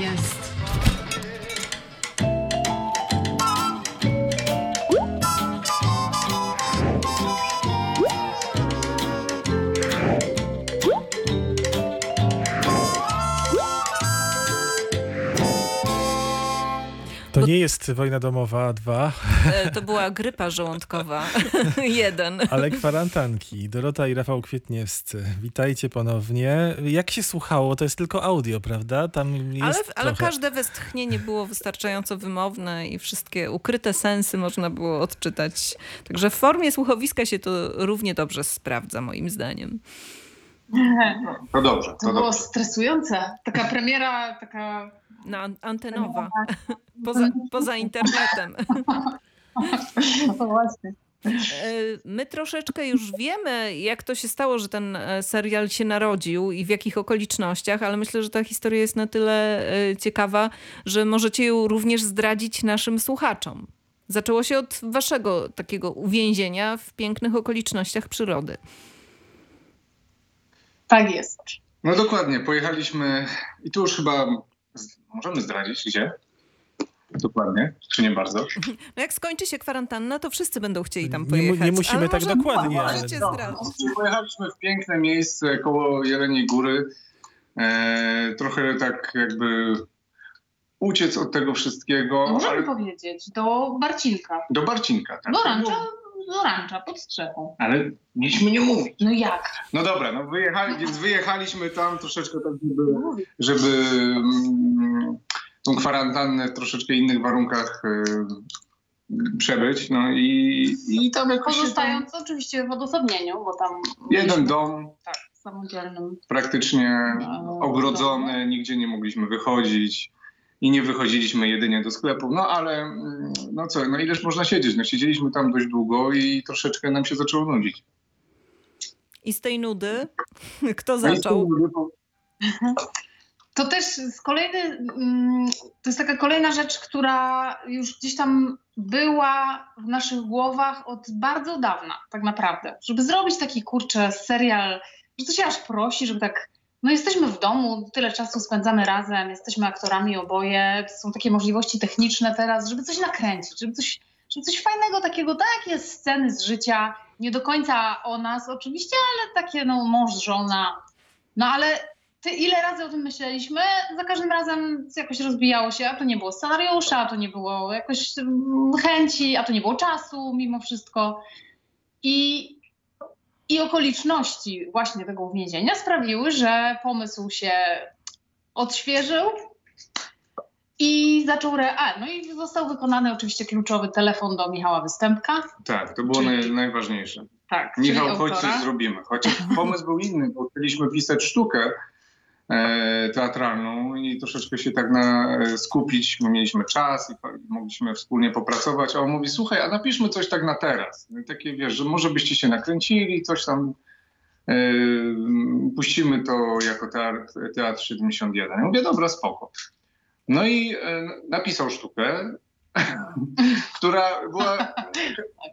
jest. To nie jest wojna domowa 2, E, To była grypa żołądkowa. Jeden. ale kwarantanki. Dorota i Rafał Kwietniewscy. Witajcie ponownie. Jak się słuchało? To jest tylko audio, prawda? Tam jest Ale, ale trochę... każde westchnienie było wystarczająco wymowne i wszystkie ukryte sensy można było odczytać. Także w formie słuchowiska się to równie dobrze sprawdza, moim zdaniem. To dobrze, To to było dobrze. stresujące. Taka premiera, taka... Antenowa. Poza, poza internetem. No właśnie. E, My troszeczkę już wiemy, jak to się stało, że ten e, serial się narodził i w jakich okolicznościach, ale myślę, że ta historia jest na tyle e, ciekawa, że możecie ją również zdradzić naszym słuchaczom. Zaczęło się od waszego takiego uwięzienia w pięknych okolicznościach przyrody. Tak jest. No dokładnie, pojechaliśmy i tu już chyba możemy zdradzić, gdzie? Dokładnie, czy nie bardzo? No jak skończy się kwarantanna, to wszyscy będą chcieli tam Nie pojechać. nie musimy ale tak może- dokładnie, ale- No. Pojechaliśmy w piękne miejsce koło Jeleniej Góry. E, trochę tak jakby uciec od tego wszystkiego. Możemy ale powiedzieć, do Barcinka. do Barcinka, tak? Do rancza, do rancza, pod strzechą. Ale mieliśmy nie mówić. No jak? No dobra, no wyjechali, więc wyjechaliśmy tam troszeczkę tak, żeby, żeby mm, tą kwarantannę w troszeczkę innych warunkach y, przebyć. No i, i tam jakoś się tam, Pozostając oczywiście w odosobnieniu, bo tam... jeden dom Tak, samodzielnym. praktycznie No, ogrodzony, nigdzie nie mogliśmy wychodzić i nie wychodziliśmy jedynie do sklepu. No ale mm, no co, no ileż można siedzieć? No siedzieliśmy tam dość długo i troszeczkę nam się zaczęło nudzić. I z tej nudy kto No zaczął? To też z kolejny, mm, to jest taka kolejna rzecz, która już gdzieś tam była w naszych głowach od bardzo dawna, tak naprawdę. Żeby zrobić taki kurczę serial, że to się aż prosi, żeby tak. No jesteśmy w domu, tyle czasu spędzamy razem, jesteśmy aktorami oboje, są takie możliwości techniczne teraz, żeby coś nakręcić, żeby coś, żeby coś fajnego takiego, takie sceny z życia, nie do końca o nas oczywiście, ale takie no mąż, żona. No ale ile razy o tym myśleliśmy? Za każdym razem jakoś rozbijało się, a to nie było scenariusza, a to nie było jakoś mm, chęci, a to nie było czasu mimo wszystko. I, i okoliczności właśnie tego uwięzienia sprawiły, że pomysł się odświeżył i zaczął real. No i został wykonany oczywiście kluczowy telefon do Michała Występka. Tak, to było naj, najważniejsze. Tak, czyli Michał, chodź coś zrobimy. Chociaż pomysł był inny, bo chcieliśmy pisać sztukę teatralną i troszeczkę się tak na, e, skupić, bo mieliśmy czas i mogliśmy wspólnie popracować. A on mówi, słuchaj, a napiszmy coś tak na teraz. No takie, wiesz, że może byście się nakręcili, coś tam e, puścimy to jako teatr, teatr 71. Ja mówię, dobra, spoko. No i e, napisał sztukę, która była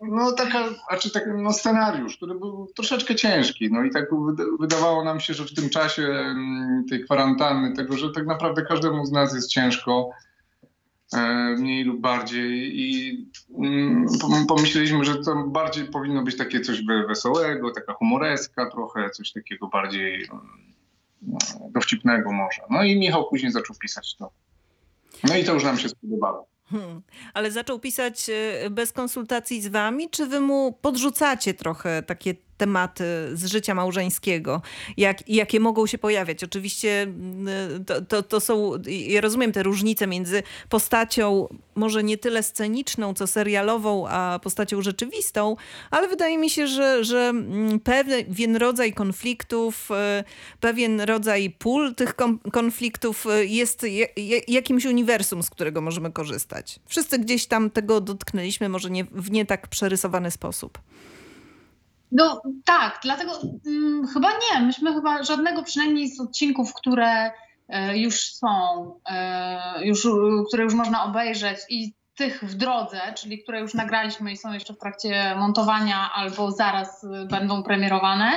no taka, znaczy tak, no scenariusz, który był troszeczkę ciężki. No i tak wyda- wydawało nam się, że w tym czasie tej kwarantanny, tego, że tak naprawdę każdemu z nas jest ciężko, e, mniej lub bardziej i mm, pom- pomyśleliśmy, że to bardziej powinno być takie coś we- wesołego, taka humoreska trochę, coś takiego bardziej mm, dowcipnego może. No i Michał później zaczął pisać to. No i to już nam się spodobało. Hmm. Ale zaczął pisać e, bez konsultacji z wami, czy wy mu podrzucacie trochę takie tematy z życia małżeńskiego, jak, jakie mogą się pojawiać? Oczywiście mm, to, to, to są, ja rozumiem te różnice między postacią może nie tyle sceniczną, co serialową, a postacią rzeczywistą, ale wydaje mi się, że, że mm, pewien rodzaj konfliktów, e, pewien rodzaj pól tych konfliktów e, jest je- je- jakimś uniwersum, z którego możemy korzystać. Wszyscy gdzieś tam tego dotknęliśmy, może nie, w nie tak przerysowany sposób. No tak, dlatego mm, chyba nie. Myśmy chyba żadnego przynajmniej z odcinków, które e, już są, e, już, które już można obejrzeć i tych w drodze, czyli które już nagraliśmy i są jeszcze w trakcie montowania albo zaraz e, będą premierowane,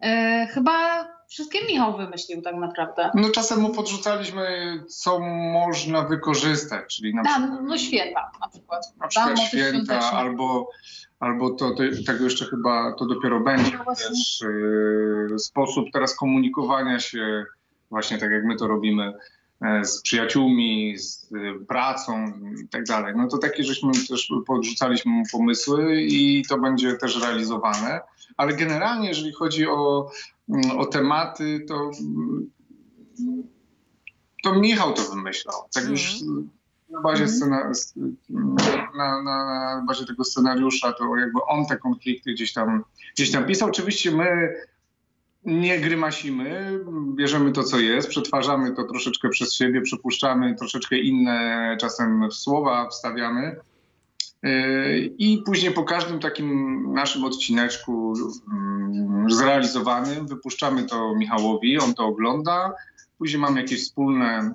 e, chyba wszystkie Michał wymyślił tak naprawdę. No czasem mu podrzucaliśmy, co można wykorzystać, czyli na przykład, no święta na przykład. na przykład święta, albo, albo to, to, tego jeszcze chyba to dopiero będzie No też e, sposób teraz komunikowania się, właśnie tak jak my to robimy, z przyjaciółmi, z e, pracą i tak dalej. No to takie żeśmy też podrzucaliśmy mu pomysły i to będzie też realizowane. Ale generalnie, jeżeli chodzi o, mm, o tematy, to, mm, to Michał to wymyślał. Tak Mhm. już na bazie, Mhm. scena, na, na, na bazie tego scenariusza, to jakby on te konflikty gdzieś tam, gdzieś tam pisał. Oczywiście my nie grymasimy, bierzemy to, co jest, przetwarzamy to troszeczkę przez siebie, przypuszczamy troszeczkę inne czasem słowa, wstawiamy. Yy, I później po każdym takim naszym odcineczku mm, zrealizowanym wypuszczamy to Michałowi, on to ogląda. Później mamy jakieś wspólne,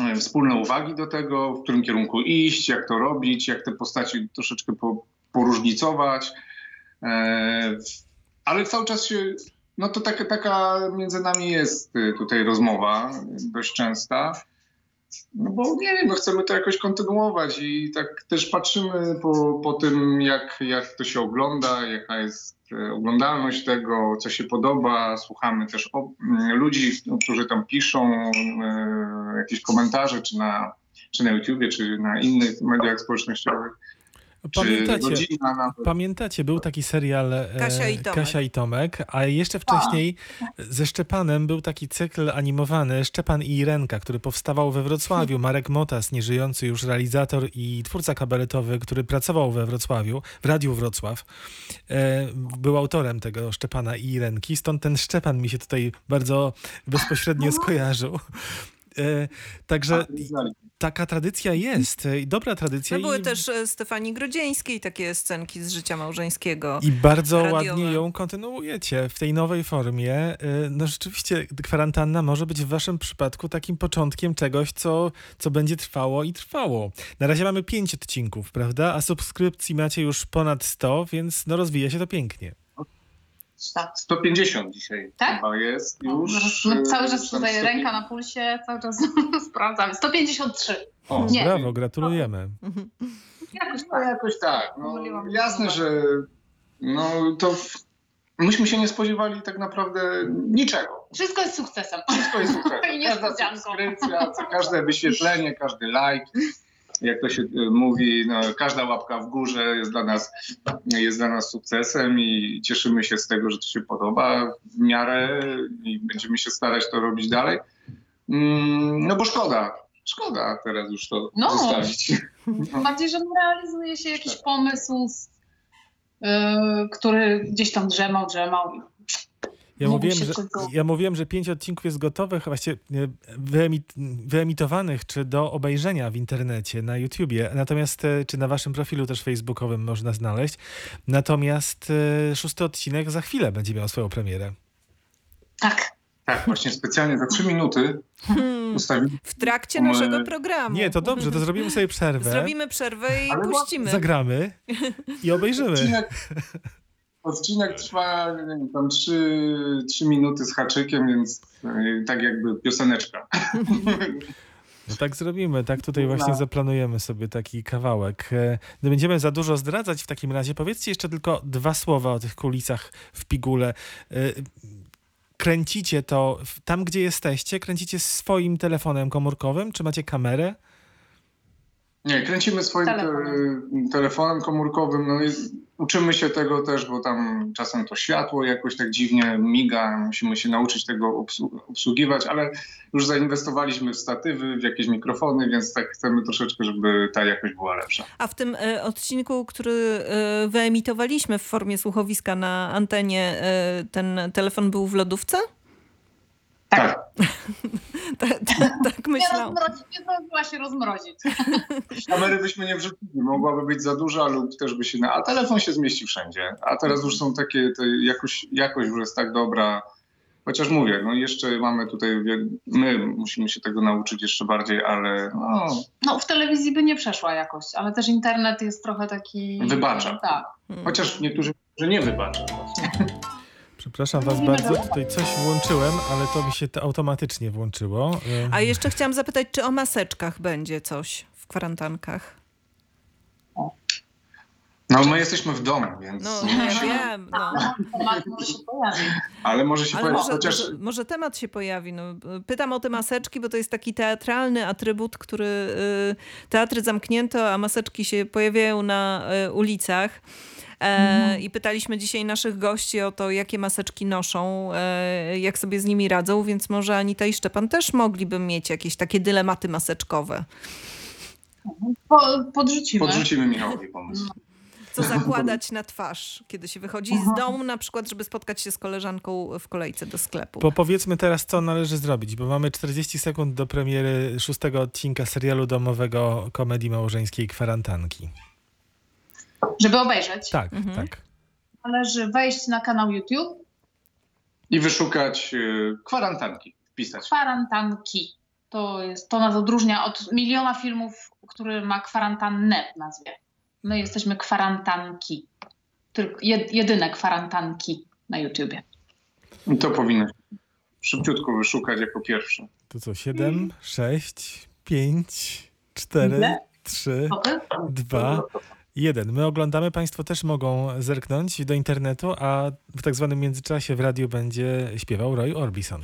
e, wspólne uwagi do tego, w którym kierunku iść, jak to robić, jak te postaci troszeczkę po, poróżnicować. E, Ale cały czas się, no to taka, taka między nami jest y, tutaj rozmowa dość częsta. No bo nie wiem, no chcemy to jakoś kontynuować i tak też patrzymy po, po tym, jak, jak to się ogląda, jaka jest e, oglądalność tego, co się podoba. Słuchamy też o, m, ludzi, którzy tam piszą e, jakieś komentarze, czy na, czy na YouTubie, czy na innych mediach społecznościowych. Pamiętacie, rodzina nawet. Pamiętacie, był taki serial e, Kasia i Tomek. Kasia i Tomek, a jeszcze wcześniej ze Szczepanem był taki cykl animowany Szczepan i Irenka, który powstawał we Wrocławiu. Marek Motas, nieżyjący już realizator i twórca kabaretowy, który pracował we Wrocławiu, w Radiu Wrocław, e, był autorem tego Szczepana i Irenki, stąd ten Szczepan mi się tutaj bardzo bezpośrednio skojarzył. E, także taka tradycja jest e, i dobra tradycja. No były i... też e, Stefanii Grodzieńskiej takie scenki z życia małżeńskiego. I bardzo radiowe. ładnie ją kontynuujecie w tej nowej formie. Y, No rzeczywiście kwarantanna może być w waszym przypadku takim początkiem czegoś, co, co będzie trwało i trwało. Na razie mamy pięć odcinków, prawda? A subskrypcji macie już ponad 100, więc no rozwija się to pięknie. Tak. 150 dzisiaj Tak? chyba jest No, już. no, cały e, czas tam tutaj 150. ręka na pulsie, cały czas sprawdzamy. 153. O, Nie. Brawo, gratulujemy. Mhm. Jakoś No tak. jakoś tak. No, jasne, że no to w... myśmy się nie spodziewali tak naprawdę niczego. Wszystko jest sukcesem. Wszystko jest. I Każda subskrypcja, co- każde wyświetlenie, każdy like, jak to się e, mówi, no, każda łapka w górze jest dla nas jest dla nas sukcesem i cieszymy się z tego, że to się podoba w miarę i będziemy się starać to robić dalej. Mm, No bo szkoda, szkoda teraz już to No. zostawić. Tym Bardziej, że realizuje się jakiś pomysł, z- yy, który gdzieś tam drzemał, drzemał. Ja mówiłem, że, tylko- ja mówiłem, że pięć odcinków jest gotowych, właściwie wyemit, wyemitowanych, czy do obejrzenia w internecie, na YouTubie, natomiast, e, czy na waszym profilu też facebookowym można znaleźć. Natomiast e, szósty odcinek za chwilę będzie miał swoją premierę. Tak. Tak, właśnie specjalnie za trzy minuty Hmm. ustawili. W trakcie My- naszego programu. Nie, to dobrze, to zrobimy sobie przerwę, Zrobimy przerwę i Ale puścimy. zagramy i obejrzymy. Odcinek, odcinek trwa nie wiem, tam trzy, trzy minuty z haczykiem, więc e, tak jakby pioseneczka. No tak zrobimy, tak tutaj właśnie No. zaplanujemy sobie taki kawałek. Nie będziemy za dużo zdradzać w takim razie. Powiedzcie jeszcze tylko dwa słowa o tych kulisach w Pigule. E, Kręcicie to tam, gdzie jesteście? Kręcicie swoim telefonem komórkowym? Czy macie kamerę? Nie, kręcimy swoim te, Telefonem. telefonem komórkowym. No jest, uczymy się tego też, bo tam czasem to światło jakoś tak dziwnie miga. Musimy się nauczyć tego obsłu- obsługiwać, ale już zainwestowaliśmy w statywy, w jakieś mikrofony, więc tak chcemy troszeczkę, żeby ta jakość była lepsza. A w tym e, odcinku, który e, wyemitowaliśmy w formie słuchowiska na antenie, e, ten telefon był w lodówce? Tak. Ta, ta, tak Nie, myślałam. rozmrozić, nie zdążyła się rozmrozić. Kamery byśmy nie wrzucili, mogłaby być za duża lub też by się... Na... A telefon się zmieści wszędzie. A teraz już są takie, te jakość, jakość już jest tak dobra. Chociaż mówię, no jeszcze mamy tutaj, my musimy się tego nauczyć jeszcze bardziej, ale no, No w telewizji by nie przeszła jakość, ale też internet jest trochę taki... Wybacza. Tak. Hmm. chociaż niektórzy że nie wybaczą. Przepraszam was bardzo, tutaj coś włączyłem, ale to mi się to automatycznie włączyło. E, A jeszcze chciałam zapytać, czy o maseczkach będzie coś w kwarantankach? No my jesteśmy w domu, więc... No, ja wiem. No. Temat może się pojawi. Ale może się Ale pojawić, może, chociaż... może, może temat się pojawi. No, pytam o te maseczki, bo to jest taki teatralny atrybut, który y, teatry zamknięto, a maseczki się pojawiają na y, ulicach. E, I pytaliśmy dzisiaj naszych gości o to, jakie maseczki noszą, e, jak sobie z nimi radzą, więc może Anita i Szczepan też mogliby mieć jakieś takie dylematy maseczkowe. Po, podrzucimy. Podrzucimy Michałowi pomysł. Co zakładać na twarz, kiedy się wychodzi z domu, na przykład, żeby spotkać się z koleżanką w kolejce do sklepu. Bo powiedzmy teraz, co należy zrobić, bo mamy 40 sekund do premiery szóstego odcinka serialu domowego komedii małżeńskiej Kwarantanki. Żeby obejrzeć, Tak, Mhm. tak. należy wejść na kanał YouTube I wyszukać y, kwarantanki, wpisać. kwarantanki. To, jest, to nas odróżnia od miliona filmów, który ma kwarantannę w nazwie. My jesteśmy kwarantanki. Tylko jed, jedyne kwarantanki na YouTubie. I to powinno się szybciutko wyszukać jako pierwsze. To co, 7, 6, 5, 4, Ile? 3, Dobry? 2, 1. My oglądamy, Państwo też mogą zerknąć do internetu, a w tak zwanym międzyczasie w radiu będzie śpiewał Roy Orbison.